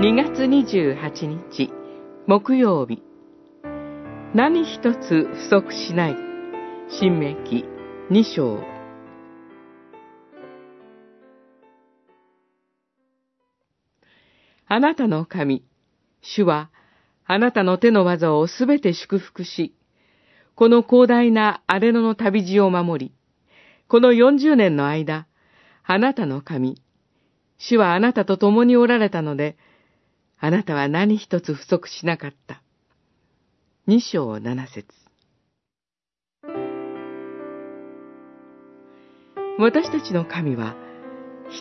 2月28日木曜日。何一つ不足しない。新明記2章。あなたの神、主はあなたの手の技をすべて祝福し、この広大な荒れ野の旅路を守り、この40年の間、あなたの神、主はあなたと共におられたので、あなたは何一つ不足しなかった。二章七節私たちの神は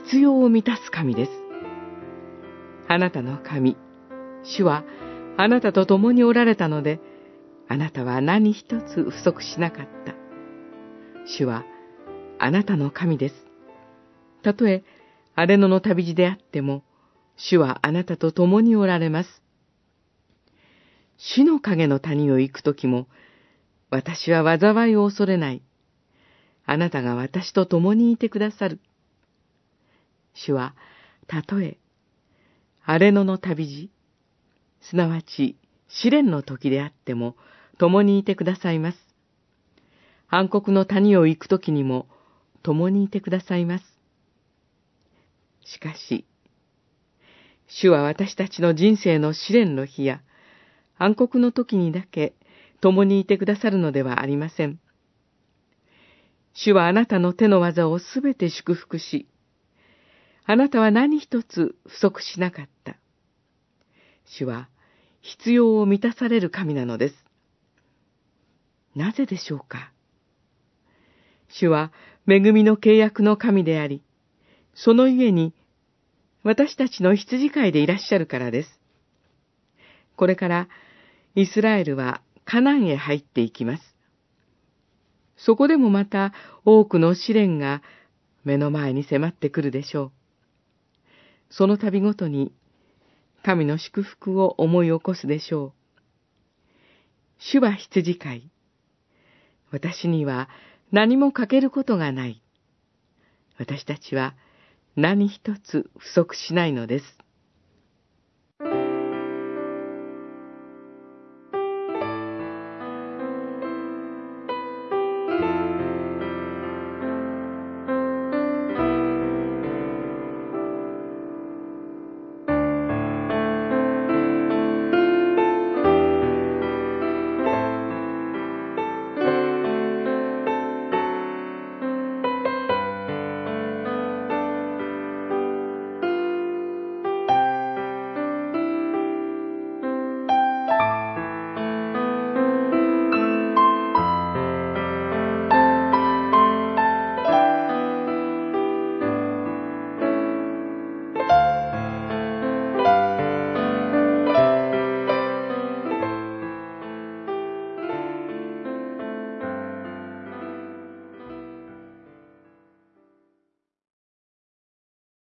必要を満たす神です。あなたの神、主はあなたと共におられたので、あなたは何一つ不足しなかった。主はあなたの神です。たとえ荒れ野の旅路であっても、主はあなたと共におられます。死の影の谷を行くときも、私は災いを恐れない。あなたが私と共にいてくださる。主は、たとえ、荒れ野の旅路、すなわち試練の時であっても、共にいてくださいます。暗黒の谷を行くときにも、共にいてくださいます。しかし、主は私たちの人生の試練の日や暗黒の時にだけ共にいてくださるのではありません。主はあなたの手の技をすべて祝福し、あなたは何一つ不足しなかった。主は必要を満たされる神なのです。なぜでしょうか？主は恵みの契約の神であり、そのゆえに私たちの羊飼いでいらっしゃるからです。これからイスラエルはカナンへ入っていきます。そこでもまた多くの試練が目の前に迫ってくるでしょう。その度ごとに神の祝福を思い起こすでしょう。主は羊飼い。私には何も欠けることがない。私たちは何一つ不足しないのです。